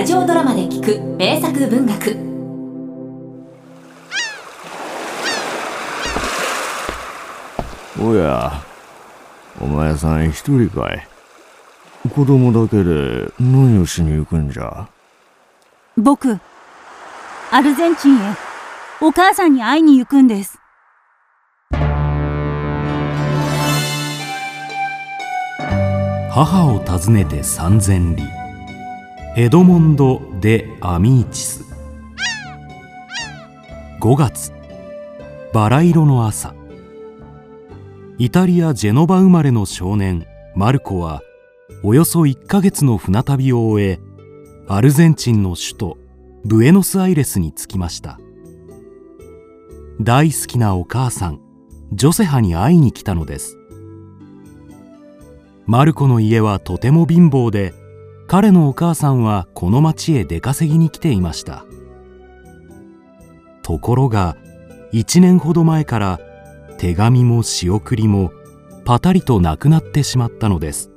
ラジオドラマで聞く名作文学。おやお前さん一人かい。子供だけで何をしに行くんじゃ？僕アルゼンチンへ。お母さんに会いに行くんです。母を訪ねて三千里エドモンド・デ・アミーチス。5月。バラ色の朝。イタリア・ジェノバ生まれの少年マルコはおよそ1ヶ月の船旅を終えアルゼンチンの首都ブエノスアイレスに着きました。大好きなお母さんジョセハに会いに来たのです。マルコの家はとても貧乏で彼のお母さんはこの町へ出稼ぎに来ていました。ところが1年ほど前から手紙も仕送りもパタリとなくなってしまったのです。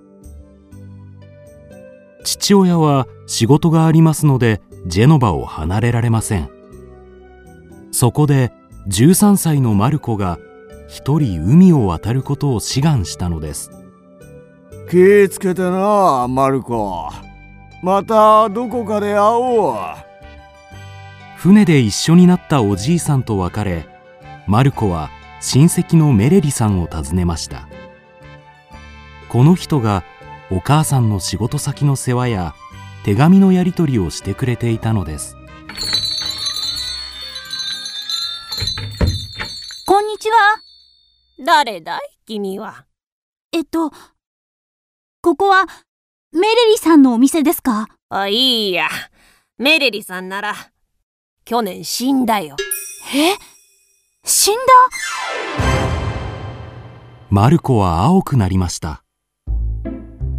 父親は仕事がありますのでジェノバを離れられません。そこで13歳のマルコが一人海を渡ることを志願したのです。気ぃつけてなマルコ。またどこかで会おう。船で一緒になったおじいさんと別れマルコは親戚のメレリさんを訪ねました。この人がお母さんの仕事先の世話や手紙のやり取りをしてくれていたのです。こんにちは。誰だい？君は。えっとここはメレリさんのお店ですか？あ、いいや。メレリさんなら、去年死んだよ。え？死んだ？マルコは青くなりました。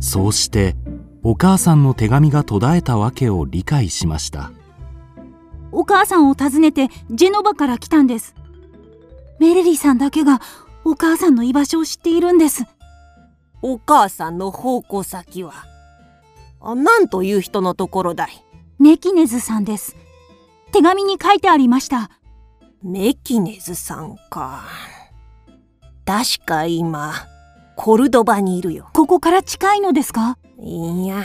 そうしてお母さんの手紙が途絶えたわけを理解しました。お母さんを訪ねてジェノバから来たんです。メレリさんだけがお母さんの居場所を知っているんですお母さんの奉公先は。あ、なんという人のところだい？メキネズさんです手紙に書いてありましたメキネズさんか。確か今、コルドバにいるよ。ここから近いのですか？いや、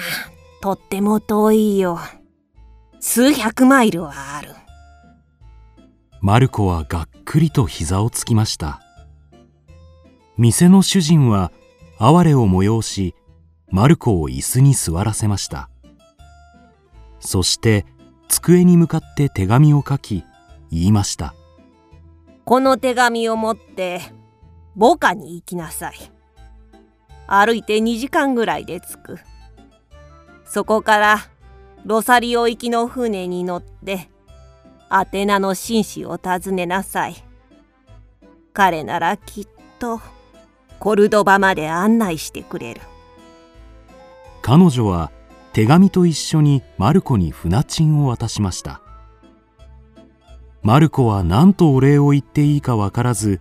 とっても遠いよ。数百マイルはある。マルコはがっくりと膝をつきました店の主人は哀れを催しマルコを椅子に座らせましたそして机に向かって手紙を書き言いましたこの手紙を持って、ボカに行きなさい。歩いて2時間ぐらいで着く。そこから、ロサリオ行きの船に乗って、アテナの紳士を訪ねなさい。彼ならきっと、コルドバまで案内してくれる。彼女は手紙と一緒にマルコに船賃を渡しました。マルコは何とお礼を言っていいかわからず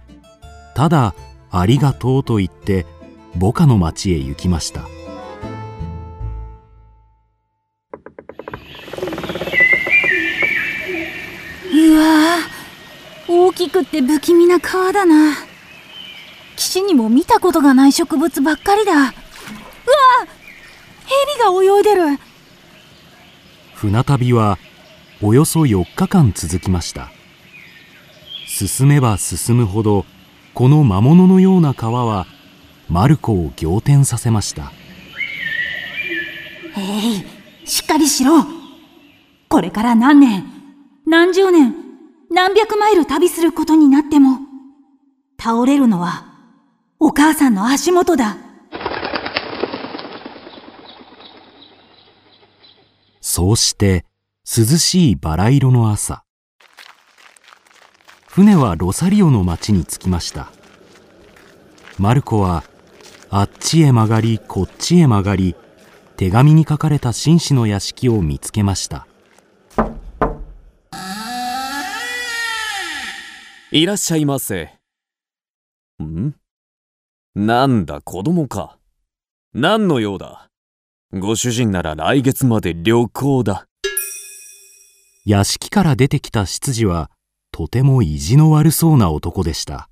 ただ「ありがとう」と言ってボカの町へ行きました。うわー大きくって不気味な川だな岸にも見たことがない植物ばっかりだ。うわ蛇が泳いでる。船旅はおよそ4日間続きました。進めば進むほどこの魔物のような川はマルコを仰天させました。えいしっかりしろ。これから何年？何十年？何百マイル旅することになっても倒れるのはお母さんの足元だ。そうして涼しいバラ色の朝。船はロサリオの町に着きました。マルコはあっちへ曲がりこっちへ曲がり手紙に書かれた紳士の屋敷を見つけました。いらっしゃいませ。ん？なんだ子供か。何の用だご主人なら来月まで旅行だ。屋敷から出てきた執事はとても意地の悪そうな男でした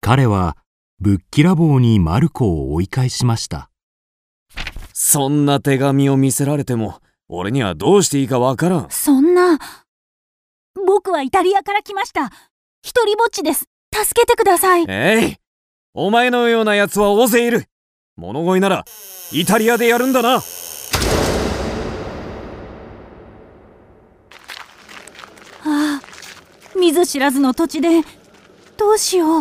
彼はぶっきらぼうにマルコを追い返しましたそんな手紙を見せられても俺にはどうしていいかわからんそんな。僕はイタリアから来ました。一人ぼっちです。助けてください。えいお前のような奴は大勢いる物乞いならイタリアでやるんだなああ、見ず知らずの土地で、どうしよ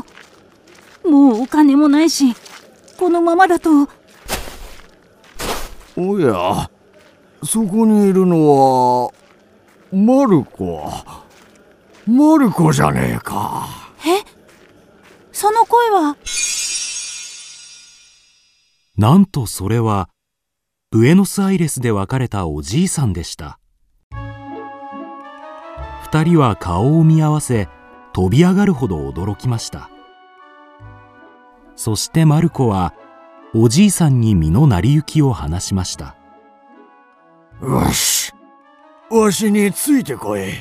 う。もうお金もないし、このままだと、おや、そこにいるのは、マルコ。マルコじゃねえか。え？その声は、なんとそれはブエノスアイレスで別れたおじいさんでした二人は顔を見合わせ飛び上がるほど驚きましたそしてマルコはおじいさんに身の成り行きを話しましたよし。わしについてこい。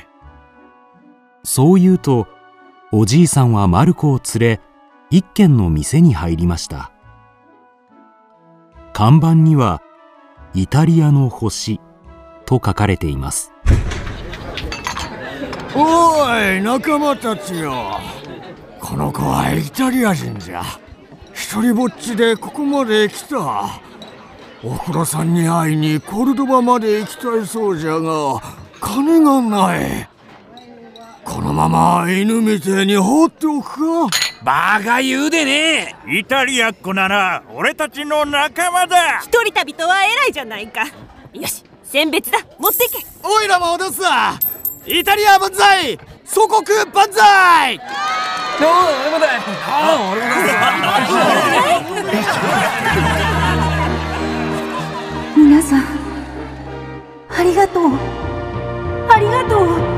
そう言うとおじいさんはマルコを連れ一軒の店に入りました看板には「イタリアの星」と書かれていますおい、仲間たちよ。この子はイタリア人じゃ。一人ぼっちでここまで来た。おふろさんに会いにコルドバまで行きたいそうじゃが、金がない。このまま犬みてえに放っておくか。バカ言うでね。イタリアっ子なら俺たちの仲間だ。一人旅とは偉いじゃないか。よし選別だ。持ってけ。おいらも踊すわイタリア万歳。祖国万歳。皆さん、ありがとう。ありがとう。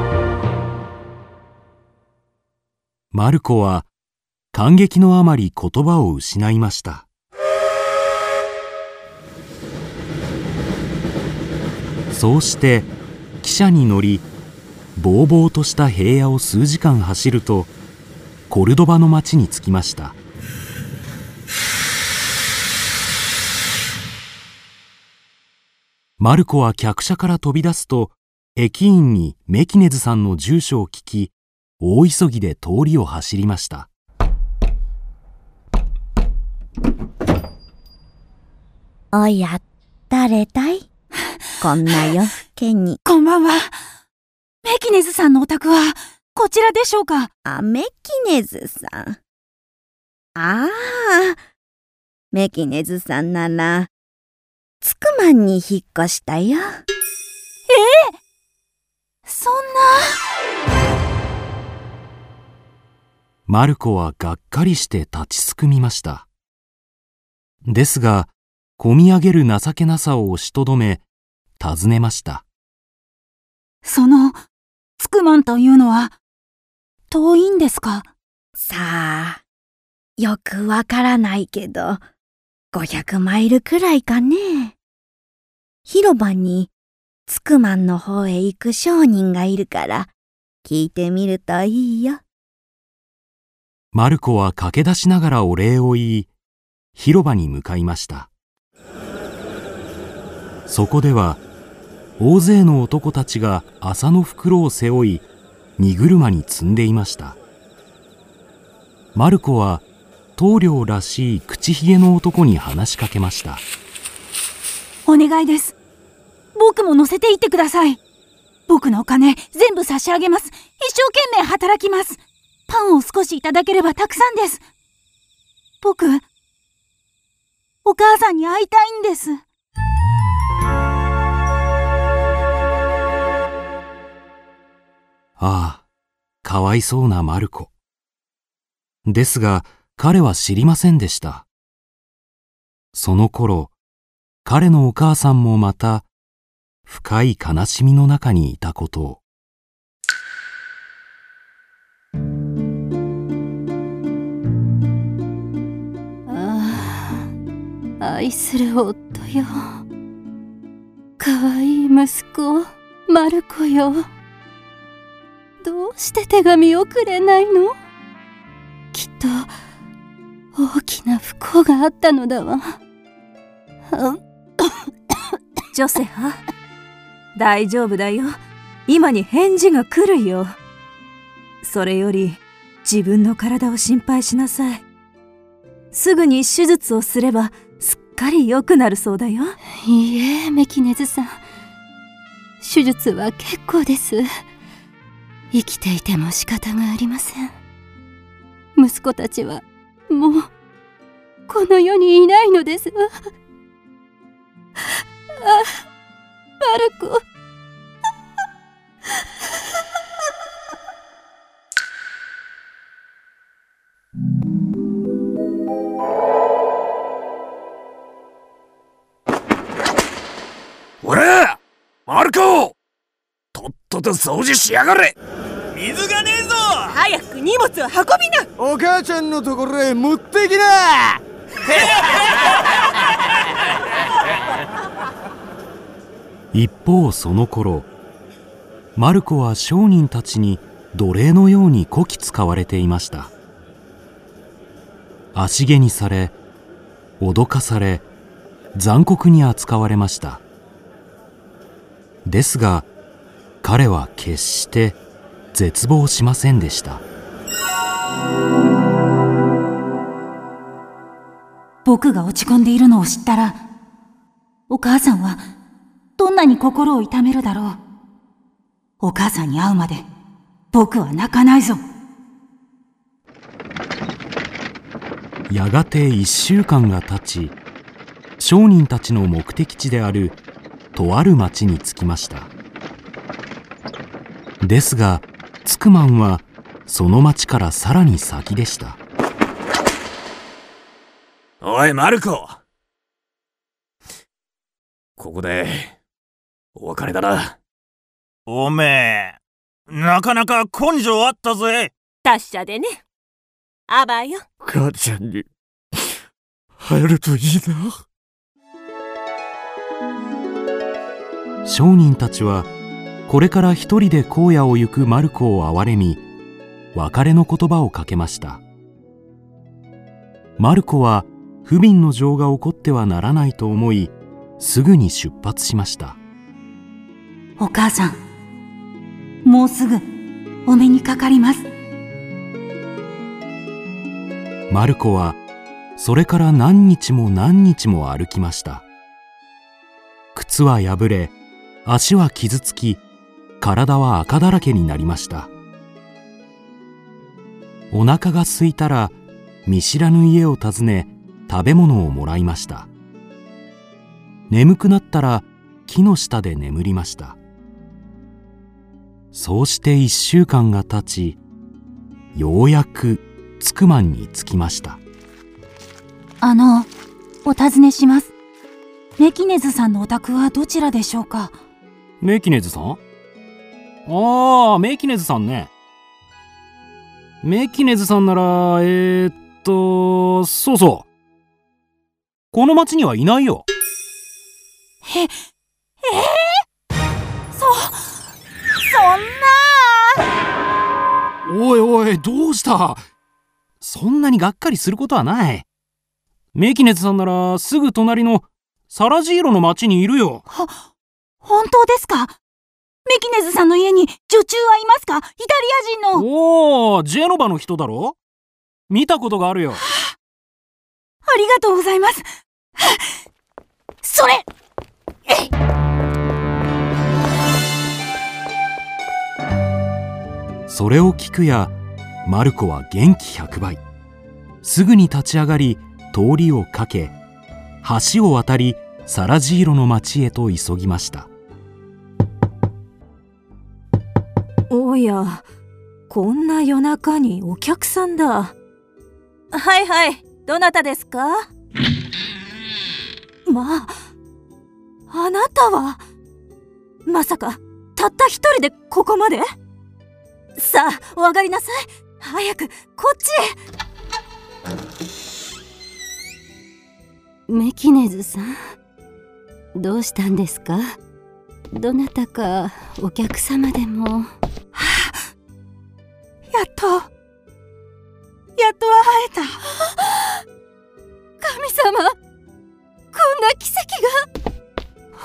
マルコは感激のあまり言葉を失いました。そうして汽車に乗りぼうぼうとした平野を数時間走るとコルドバの町に着きました。マルコは客車から飛び出すと駅員にメキネズさんの住所を聞き大急ぎで通りを走りましたおや、誰だい？こんな夜更けに。こんばんは。メキネズさんのお宅は、こちらでしょうか？あ、メキネズさん。ああ、メキネズさんなら、つくまんに引っ越したよ。そんな？マルコはがっかりして立ちすくみましたですがこみ上げる情けなさを押しとどめ尋ねましたその、つくまんというのは、遠いんですか？さあ、よくわからないけど、500マイルくらいかね。広場に、つくまんの方へ行く商人がいるから、聞いてみるといいよ。マルコは駆け出しながらお礼を言い広場に向かいましたそこでは大勢の男たちが麻の袋を背負い荷車に積んでいましたマルコは棟梁らしい口ひげの男に話しかけましたお願いです。僕も乗せていってください。僕のお金、全部差し上げます。一生懸命働きます。パンを少しいただければたくさんです。僕、お母さんに会いたいんです。ああかわいそうなマルコですが彼は知りませんでしたその頃彼のお母さんもまた深い悲しみの中にいたことを愛する夫よ。かわい息子マルコよ。どうして手紙をくれないの？きっと大きな不幸があったのだわ。ジョセハ大丈夫だよ。今に返事が来るよ。それより自分の体を心配しなさい。すぐに手術をすればかり良くなるそうだよ。いいえメキネズさん。手術は結構です。生きていても仕方がありません。息子たちはもうこの世にいないのです。わあマルコマルコとっとと掃除しやがれ。水がねえぞ。早く荷物を運びな。お母ちゃんのところへ持ってきな。一方その頃マルコは商人たちに奴隷のようにこき使われていました。足毛にされ脅かされ残酷に扱われましたですが彼は決して絶望しませんでした僕が落ち込んでいるのを知ったら、お母さんはどんなに心を痛めるだろう。お母さんに会うまで僕は泣かないぞ。やがて一週間が経ち商人たちの目的地であるとある町に着きました。ですがツクマンはその町からさらに先でした。おいマルコ。ここでお別れだな。おめえなかなか根性あったぜ。達者でね。あばよ。母ちゃんに会えるといいな商人たちはこれから一人で荒野を行くマルコを憐れみ別れの言葉をかけました。マルコは不憫の情が起こってはならないと思いすぐに出発しました。お母さん、もうすぐお目にかかります。マルコはそれから何日も何日も歩きました。靴は破れ足は傷つき体は赤だらけになりました。お腹が空いたら見知らぬ家を訪ね食べ物をもらいました。眠くなったら木の下で眠りました。そうして一週間が経ちようやくツクマンに着きました。あの、お尋ねします。メキネズさんのお宅はどちらでしょうか？メキネズさん？ああ、メキネズさんね。メキネズさんなら、えー、っと、そうそう。この町にはいないよ。え、えー、そ、そんなおいおい、どうした？そんなにがっかりすることはない。メキネズさんならすぐ隣のサラジーロの町にいるよ。は、本当ですか？メキネズさんの家に女中はいますか？イタリア人の。おお、ジェノバの人だろ？見たことがあるよ。ありがとうございます。それそれを聞くや、マルコは元気100倍。すぐに立ち上がり、通りをかけ、橋を渡り、サラジーロの町へと急ぎました。おやこんな夜中にお客さんだ。はいはいどなたですか？まああなたは？まさかたった一人でここまで？さあお上がりなさい。早くこっちメキネズさんどうしたんですか？どなたかお客様でも？やっと。やっと会えた。神様こんな奇跡が。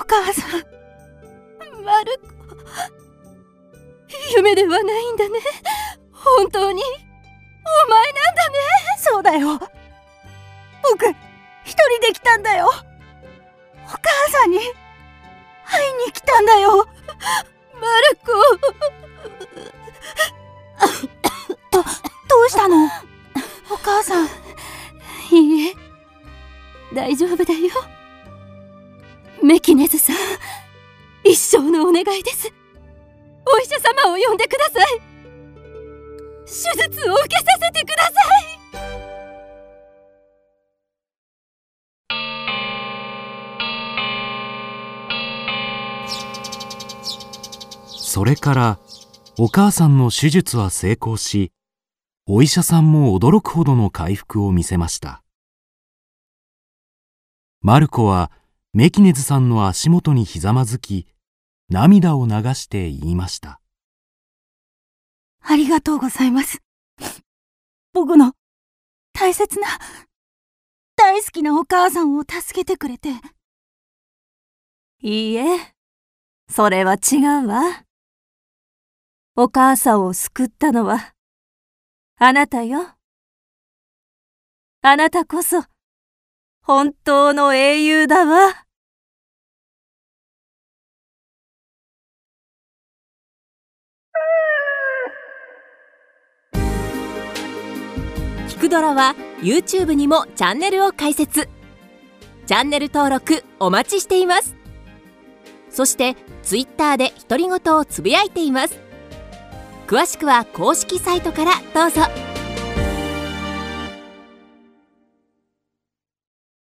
お母さん。マルコ夢ではないんだね。本当にお前なんだね。そうだよ。僕一人で来たんだよさんに会いに来たんだよ。マルコ。ど どうしたの？お母さん。いいえ。大丈夫だよ。メキネズさん。一生のお願いです。お医者様を呼んでください。手術を受けさせてください。それからお母さんの手術は成功しお医者さんも驚くほどの回復を見せました。マルコはメキネズさんの足元にひざまずき涙を流して言いました。ありがとうございます。僕の大切な大好きなお母さんを助けてくれて。いいえそれは違うわ。お母さんを救ったのはあなたよ。あなたこそ本当の英雄だわ。キクドラは YouTube にもチャンネルを開設。チャンネル登録お待ちしています。そして Twitter で独り言をつぶやいています。詳しくは公式サイトからどうぞ。